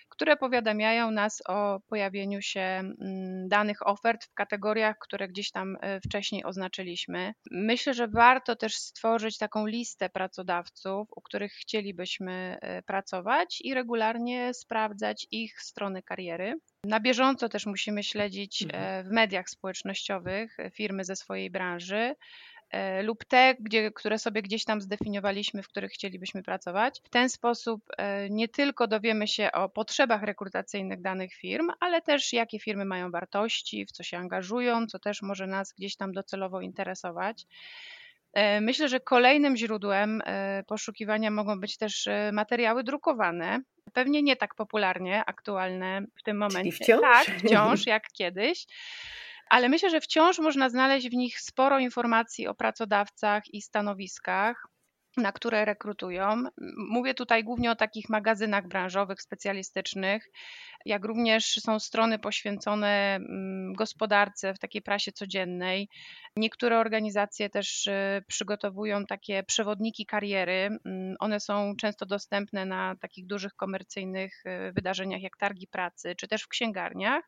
które powiadamiają nas o pojawieniu się mm, danych ofert w kategoriach, które gdzieś tam e, wcześniej oznaczyliśmy. Myślę, że warto też stworzyć taką listę pracodawców, u których chcielibyśmy e, pracować i regularnie sprawdzać ich strony kariery. Na bieżąco też musimy śledzić mhm. e, w mediach społecznościowych firmy ze swojej branży e, lub te, gdzie, które sobie gdzieś tam zdefiniowaliśmy, w których chcielibyśmy pracować. W ten sposób e, nie tylko dowiemy się o potrzebach rekrutacyjnych danych firm, ale też jakie firmy mają wartości, w co się angażują, co też może nas gdzieś tam docelowo interesować. Myślę, że kolejnym źródłem poszukiwania mogą być też materiały drukowane, Pewnie nie tak popularnie aktualne w tym momencie. Czyli wciąż? Tak, wciąż jak kiedyś. Ale myślę, że wciąż można znaleźć w nich sporo informacji o pracodawcach i stanowiskach na które rekrutują. Mówię tutaj głównie o takich magazynach branżowych, specjalistycznych, jak również są strony poświęcone gospodarce w takiej prasie codziennej. Niektóre organizacje też y, przygotowują takie przewodniki kariery. One są często dostępne na takich dużych komercyjnych y, wydarzeniach jak targi pracy, czy też w księgarniach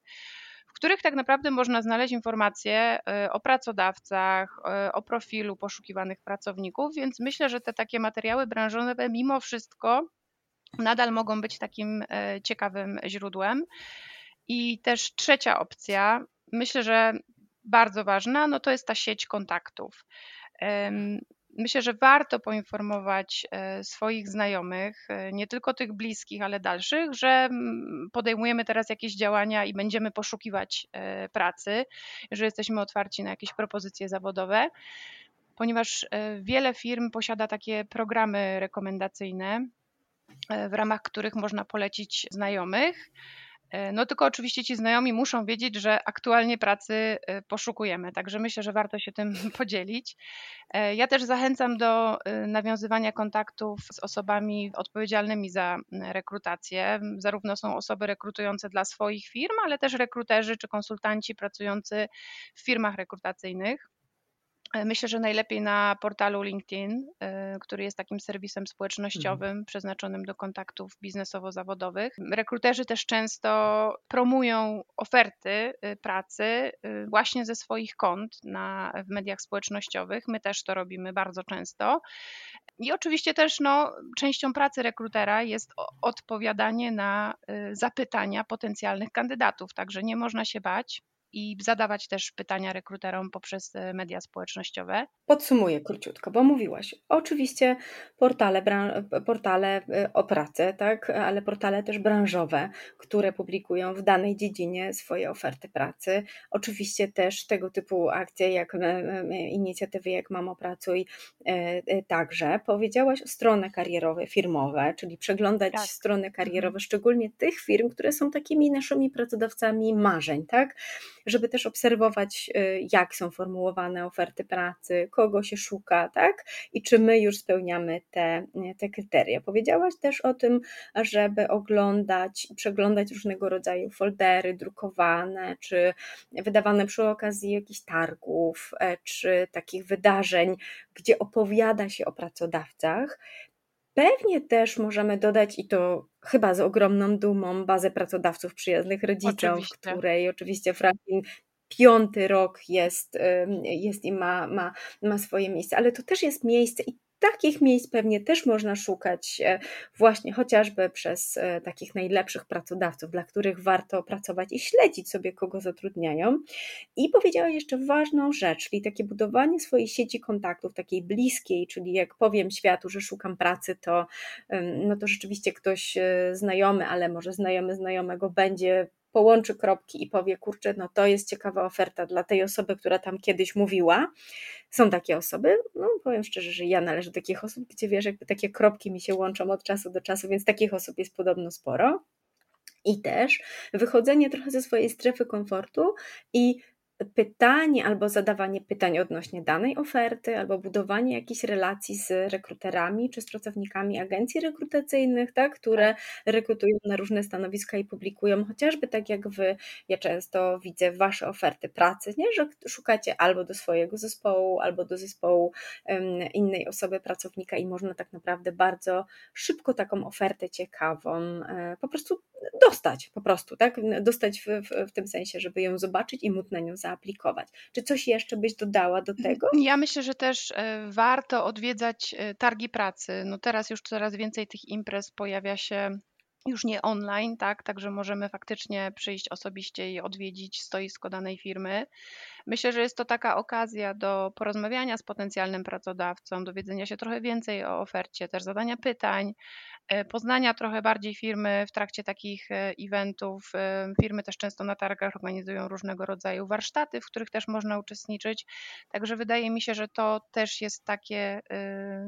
których tak naprawdę można znaleźć informacje y, o pracodawcach, y, o profilu poszukiwanych pracowników, więc myślę, że te takie materiały branżowe mimo wszystko nadal mogą być takim e, ciekawym źródłem. I też trzecia opcja, myślę, że bardzo ważna, no to jest ta sieć kontaktów. Myślę, że warto poinformować e, swoich znajomych, e, nie tylko tych bliskich, ale dalszych, że mm, podejmujemy teraz jakieś działania i będziemy poszukiwać e, pracy, że jesteśmy otwarci na jakieś propozycje zawodowe, ponieważ wiele firm posiada takie programy rekomendacyjne, w ramach których można polecić znajomych. E, no tylko oczywiście ci znajomi muszą wiedzieć, że aktualnie pracy e, poszukujemy, także myślę, że warto się tym podzielić. E, ja też zachęcam do nawiązywania kontaktów z osobami odpowiedzialnymi za rekrutację. Zarówno są osoby rekrutujące dla swoich firm, ale też rekruterzy czy konsultanci pracujący w firmach rekrutacyjnych. Myślę, że najlepiej na portalu LinkedIn, e, który jest takim serwisem społecznościowym mhm. przeznaczonym do kontaktów biznesowo-zawodowych. Rekruterzy też często promują oferty y, pracy y, właśnie ze swoich kont na, w mediach społecznościowych. My też to robimy bardzo często. I oczywiście też no, częścią pracy rekrutera jest odpowiadanie na y, zapytania potencjalnych kandydatów, także nie można się bać i zadawać też pytania rekruterom poprzez e, media społecznościowe. Podsumuję króciutko, bo mówiłaś, oczywiście portale, portale e, o pracę, tak, ale portale też branżowe, które publikują w danej dziedzinie swoje oferty pracy. Oczywiście też tego typu akcje, jak e, inicjatywy jak Mamo Pracuj także. Powiedziałaś o strony karierowe, firmowe, czyli przeglądać tak. strony karierowe, mhm. szczególnie tych firm, które są takimi naszymi pracodawcami marzeń, tak? Żeby też obserwować, y, jak są formułowane oferty pracy, kogo się szuka, tak? I czy my już spełniamy te, te kryteria. Powiedziałaś też o tym, żeby oglądać przeglądać różnego rodzaju foldery drukowane, czy wydawane przy okazji jakichś targów, e, czy takich wydarzeń, gdzie opowiada się o pracodawcach. Pewnie też możemy dodać, i to chyba z ogromną dumą, bazę pracodawców przyjaznych rodzicom, oczywiście. której oczywiście Franklin piąty rok jest, jest i ma, ma, ma swoje miejsce, ale to też jest miejsce i takich miejsc pewnie też można szukać e, właśnie chociażby przez e, takich najlepszych pracodawców, dla których warto pracować i śledzić sobie, kogo zatrudniają. I powiedziała jeszcze ważną rzecz, czyli takie budowanie swojej sieci kontaktów, takiej bliskiej, czyli jak powiem światu, że szukam pracy, to, no to rzeczywiście ktoś e, znajomy, ale może znajomy znajomego będzie połączy kropki i powie, kurczę, no to jest ciekawa oferta dla tej osoby, która tam kiedyś mówiła. Są takie osoby, no powiem szczerze, że ja należę do takich osób, gdzie wiesz, jakby takie kropki mi się łączą od czasu do czasu, więc takich osób jest podobno sporo. I też wychodzenie trochę ze swojej strefy komfortu i pytanie albo zadawanie pytań odnośnie danej oferty, albo budowanie jakichś relacji z rekruterami czy z pracownikami agencji rekrutacyjnych, tak, które rekrutują na różne stanowiska i publikują chociażby tak jak wy, ja często widzę wasze oferty pracy, nie? że szukacie albo do swojego zespołu, albo do zespołu innej osoby, pracownika i można tak naprawdę bardzo szybko taką ofertę ciekawą um, po prostu dostać, po prostu, tak, dostać w, w, w tym sensie, żeby ją zobaczyć i móc na nią zaaplikować. Czy coś jeszcze byś dodała do tego? Ja myślę, że też e, warto odwiedzać e, targi pracy. No teraz już coraz więcej tych imprez pojawia się już nie online, tak, także możemy faktycznie przyjść osobiście i odwiedzić stoisko danej firmy. Myślę, że jest to taka okazja do porozmawiania z potencjalnym pracodawcą, dowiedzenia się trochę więcej o ofercie, też zadania pytań, e, poznania trochę bardziej firmy w trakcie takich e, eventów. E, firmy też często na targach organizują różnego rodzaju warsztaty, w których też można uczestniczyć. Także wydaje mi się, że to też jest takie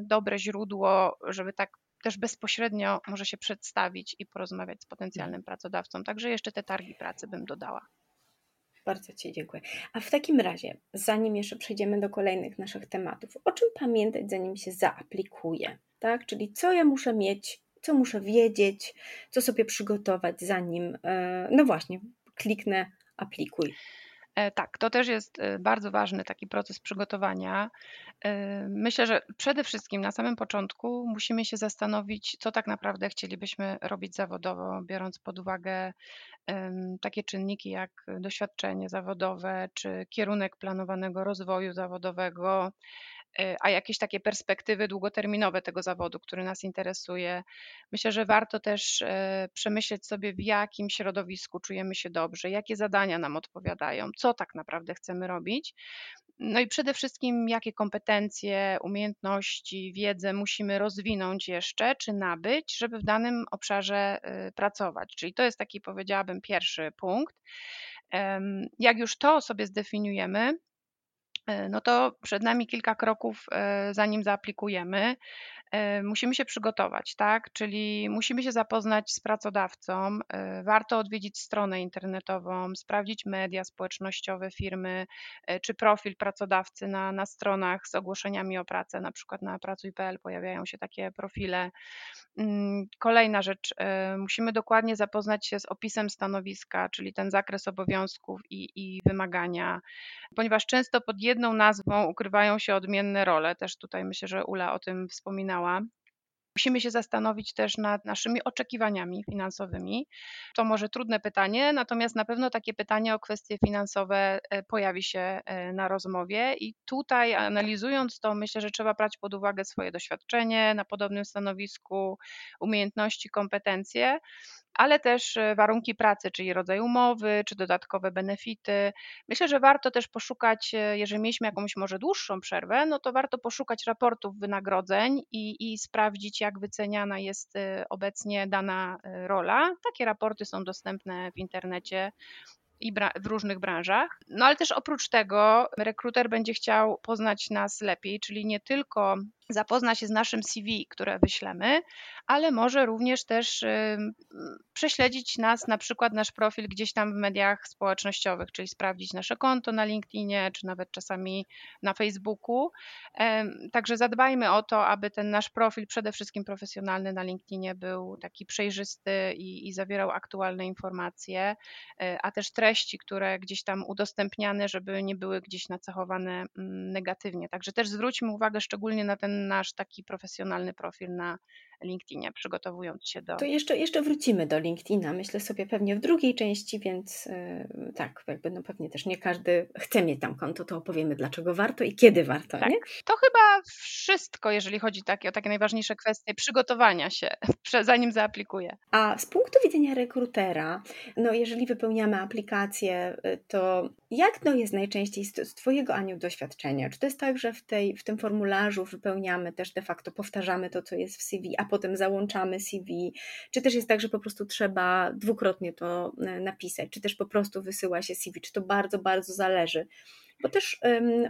dobre źródło, żeby tak też bezpośrednio może się przedstawić i porozmawiać z potencjalnym pracodawcą. Także jeszcze te targi pracy bym dodała. Bardzo Ci dziękuję. A w takim razie, zanim jeszcze przejdziemy do kolejnych naszych tematów, o czym pamiętać, zanim się zaaplikuje? Tak? Czyli co ja muszę mieć, co muszę wiedzieć, co sobie przygotować, zanim, e, no właśnie, kliknę aplikuj. E, tak, to też jest e, bardzo ważny taki proces przygotowania. Myślę, że przede wszystkim na samym początku musimy się zastanowić, co tak naprawdę chcielibyśmy robić zawodowo, biorąc pod uwagę takie czynniki jak doświadczenie zawodowe czy kierunek planowanego rozwoju zawodowego. Y, a jakieś takie perspektywy długoterminowe tego zawodu, który nas interesuje. Myślę, że warto też y, przemyśleć sobie, w jakim środowisku czujemy się dobrze, jakie zadania nam odpowiadają, co tak naprawdę chcemy robić. No i przede wszystkim, jakie kompetencje, umiejętności, wiedzę musimy rozwinąć jeszcze, czy nabyć, żeby w danym obszarze pracować. Czyli to jest taki, powiedziałabym, pierwszy punkt. Jak już to sobie zdefiniujemy, no to przed nami kilka kroków, e, zanim zaaplikujemy. E, musimy się przygotować, tak? Czyli musimy się zapoznać z pracodawcą. Warto odwiedzić stronę internetową, sprawdzić media społecznościowe firmy, czy profil pracodawcy na, na stronach z ogłoszeniami o pracę, na przykład na pracuj.pl pojawiają się takie profile. Mm, kolejna rzecz, e, musimy dokładnie zapoznać się z opisem stanowiska, czyli ten zakres obowiązków i, i, wymagania, ponieważ często pod jedną nazwą ukrywają się odmienne role. Też tutaj myślę, że Ula o tym wspominała. Musimy się zastanowić też nad naszymi oczekiwaniami finansowymi. To może trudne pytanie, natomiast na pewno takie pytanie o kwestie finansowe e, pojawi się e, na rozmowie. I tutaj analizując to, myślę, że trzeba brać pod uwagę swoje doświadczenie na podobnym stanowisku, umiejętności, kompetencje, ale też e, warunki pracy, czyli rodzaj umowy, czy dodatkowe benefity. Myślę, że warto też poszukać, e, jeżeli mieliśmy jakąś może dłuższą przerwę, no to warto poszukać raportów wynagrodzeń i, i sprawdzić, jak wyceniana jest e, obecnie dana rola. Takie raporty są dostępne w internecie i w różnych branżach. No ale też oprócz tego rekruter będzie chciał poznać nas lepiej, czyli nie tylko zapozna się z naszym CV, które wyślemy, ale może również też prześledzić nas, na przykład nasz profil gdzieś tam w mediach społecznościowych, czyli sprawdzić nasze konto na LinkedInie, czy nawet czasami na Facebooku. Także zadbajmy o to, aby ten nasz profil, przede wszystkim profesjonalny na LinkedInie, był taki przejrzysty i, i zawierał aktualne informacje, e, a też treści, które gdzieś tam udostępniane, żeby nie były gdzieś nacechowane mm, negatywnie. Także też zwróćmy uwagę szczególnie na ten nasz taki profesjonalny profil na LinkedInie, przygotowując się do. To jeszcze, jeszcze wrócimy do LinkedIna, myślę sobie pewnie w drugiej części, więc yy, tak, jakby no pewnie też nie każdy chce mieć tam konto, to opowiemy dlaczego warto i kiedy warto, tak. nie? To chyba wszystko, jeżeli chodzi takie, o takie najważniejsze kwestie przygotowania się, zanim zaaplikuje. A z punktu widzenia rekrutera, no jeżeli wypełniamy aplikację, y, to jak to jest najczęściej z, z Twojego, Aniu, doświadczenia? Czy to jest tak, że w, tej, w tym formularzu wypełniamy też de facto, powtarzamy to, co jest w CV, a potem załączamy CV? Czy też jest tak, że po prostu trzeba dwukrotnie to e, napisać? Czy też po prostu wysyła się CV? Czy to bardzo, bardzo zależy? Bo też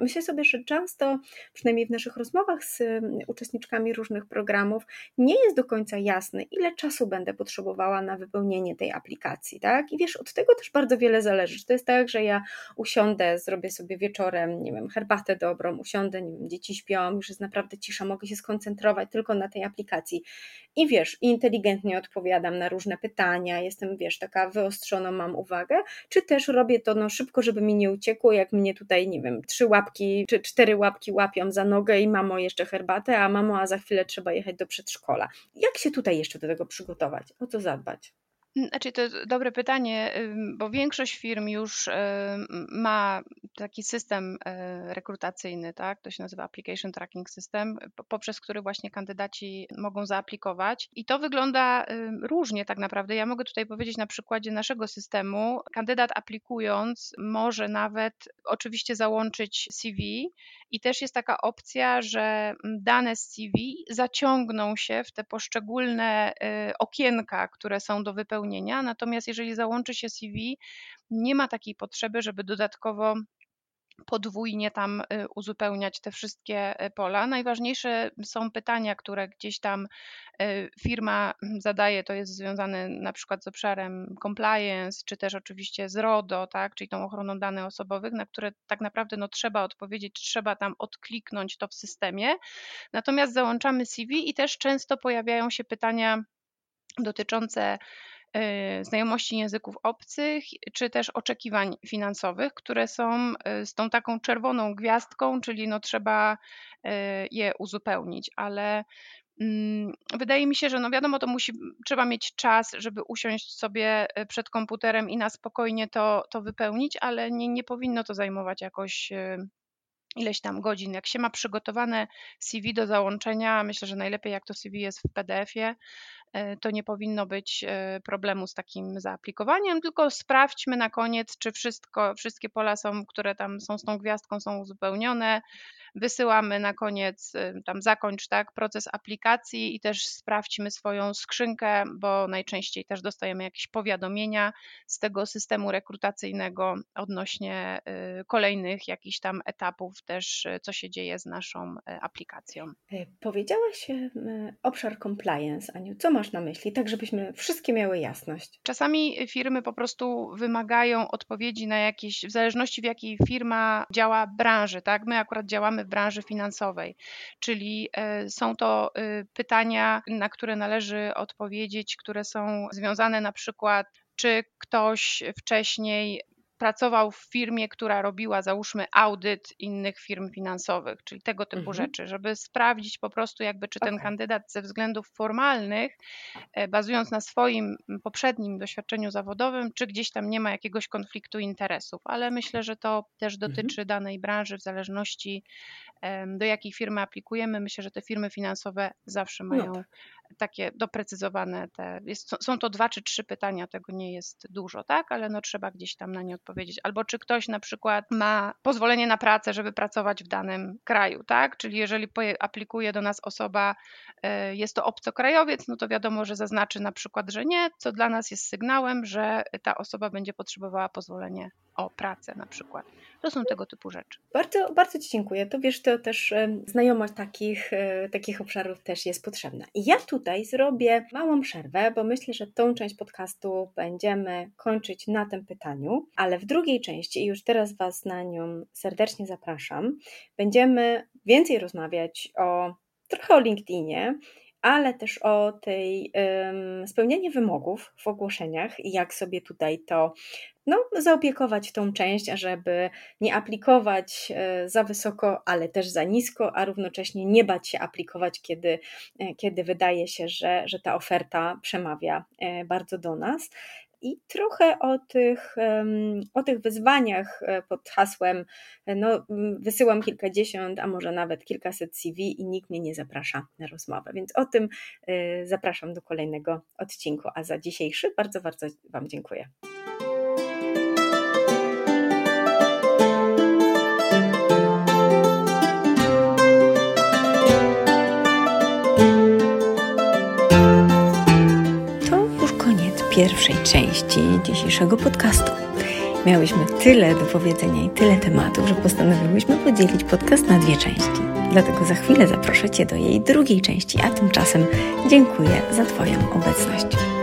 myślę sobie, że często, przynajmniej w naszych rozmowach z uczestniczkami różnych programów, nie jest do końca jasne, ile czasu będę potrzebowała na wypełnienie tej aplikacji, tak? I wiesz, od tego też bardzo wiele zależy. Czy to jest tak, że ja usiądę, zrobię sobie wieczorem, nie wiem, herbatę dobrą, usiądę, nie wiem, dzieci śpią, już jest naprawdę cisza, mogę się skoncentrować tylko na tej aplikacji. I wiesz, inteligentnie odpowiadam na różne pytania, jestem, wiesz, taka wyostrzoną mam uwagę, czy też robię to no szybko, żeby mi nie uciekło, jak mnie tutaj tutaj, nie wiem, trzy łapki czy cztery łapki łapią za nogę i mamo jeszcze herbatę, a mamo, a za chwilę trzeba jechać do przedszkola. Jak się tutaj jeszcze do tego przygotować? O co zadbać? Znaczy, to dobre pytanie, bo większość firm już ma taki system e, rekrutacyjny, tak? To się nazywa Application Tracking System, poprzez który właśnie kandydaci mogą zaaplikować. I to wygląda różnie tak naprawdę. Ja mogę tutaj powiedzieć na przykładzie naszego systemu. Kandydat aplikując może nawet oczywiście załączyć CV i też jest taka opcja, że dane z CV zaciągną się w te poszczególne y, okienka, które są do wypełnienia. Natomiast jeżeli załączy się CV, nie ma takiej potrzeby, żeby dodatkowo podwójnie tam y, uzupełniać te wszystkie y, pola. Najważniejsze są pytania, które gdzieś tam y, firma zadaje, to jest związane na przykład z obszarem compliance, czy też oczywiście z RODO, tak, czyli tą ochroną danych osobowych, na które tak naprawdę no, trzeba odpowiedzieć, trzeba tam odkliknąć to w systemie. Natomiast załączamy CV i też często pojawiają się pytania dotyczące znajomości języków obcych, czy też oczekiwań finansowych, które są y, z tą taką czerwoną gwiazdką, czyli no trzeba y, je uzupełnić, ale mm, Wydaje mi się, że no wiadomo, to musi, trzeba mieć czas, żeby usiąść sobie przed komputerem i na spokojnie to, to wypełnić, ale nie, nie powinno to zajmować jakoś ileś tam godzin. Jak się ma przygotowane CV do załączenia, myślę, że najlepiej jak to CV jest w PDF-ie, e, to nie powinno być e, problemu z takim zaaplikowaniem, tylko sprawdźmy na koniec, czy wszystko, wszystkie pola są, które tam są z tą gwiazdką, są uzupełnione, wysyłamy na koniec, y, tam zakończ tak, proces aplikacji i też sprawdźmy swoją skrzynkę, bo najczęściej też dostajemy jakieś powiadomienia z tego systemu rekrutacyjnego odnośnie kolejnych jakichś tam etapów też, co się dzieje z naszą aplikacją. E, powiedziałaś obszar compliance, Aniu. Co masz na myśli? Tak, żebyśmy wszystkie miały jasność. Czasami firmy po prostu wymagają odpowiedzi na jakieś, w zależności w jakiej firma działa branży, tak? My akurat działamy w branży finansowej, czyli e, są to e, pytania, na które należy odpowiedzieć, które są związane na przykład czy ktoś wcześniej pracował w firmie, która robiła, załóżmy, audyt innych firm finansowych, czyli tego typu mhm. rzeczy, żeby sprawdzić po prostu, jakby czy ten okay. kandydat ze względów formalnych, e, bazując na swoim poprzednim doświadczeniu zawodowym, czy gdzieś tam nie ma jakiegoś konfliktu interesów. Ale myślę, że to też mhm. dotyczy mhm. danej branży, w zależności do jakiej firmy aplikujemy. Myślę, że te firmy finansowe zawsze no mają no takie doprecyzowane te, jest, są to dwa czy trzy pytania, tego nie jest dużo, tak, ale no trzeba gdzieś tam na nie odpowiedzieć. Albo czy ktoś na przykład ma pozwolenie na pracę, żeby pracować w danym kraju, tak, czyli jeżeli aplikuje do nas osoba, e, jest to obcokrajowiec, no to wiadomo, że zaznaczy na przykład, że nie, co dla nas jest sygnałem, że ta osoba będzie potrzebowała pozwolenie o pracę na przykład. To są tego typu rzeczy. Bardzo, bardzo Ci dziękuję. To wiesz, to też znajomość takich, e, takich obszarów też jest potrzebna. I ja tutaj zrobię małą przerwę, bo myślę, że tą część podcastu będziemy kończyć na tym pytaniu, ale w drugiej części, i już teraz Was na nią serdecznie zapraszam, będziemy więcej rozmawiać o trochę o LinkedInie, ale też o tej spełnieniu wymogów w ogłoszeniach i jak sobie tutaj to no, zaopiekować tą część, ażeby nie aplikować e, za wysoko, ale też za nisko, a równocześnie nie bać się aplikować, kiedy, e, kiedy wydaje się, że, że ta oferta przemawia e, bardzo do nas i trochę o tych, o tych wyzwaniach pod hasłem no, wysyłam kilkadziesiąt, a może nawet kilkaset CV i nikt mnie nie zaprasza na rozmowę. Więc o tym zapraszam do kolejnego odcinku. A za dzisiejszy bardzo, bardzo Wam dziękuję. Pierwszej części dzisiejszego podcastu. Miałyśmy tyle do powiedzenia i tyle tematów, że postanowiłyśmy podzielić podcast na dwie części. Dlatego za chwilę zaproszę Cię do jej drugiej części, a tymczasem dziękuję za Twoją obecność.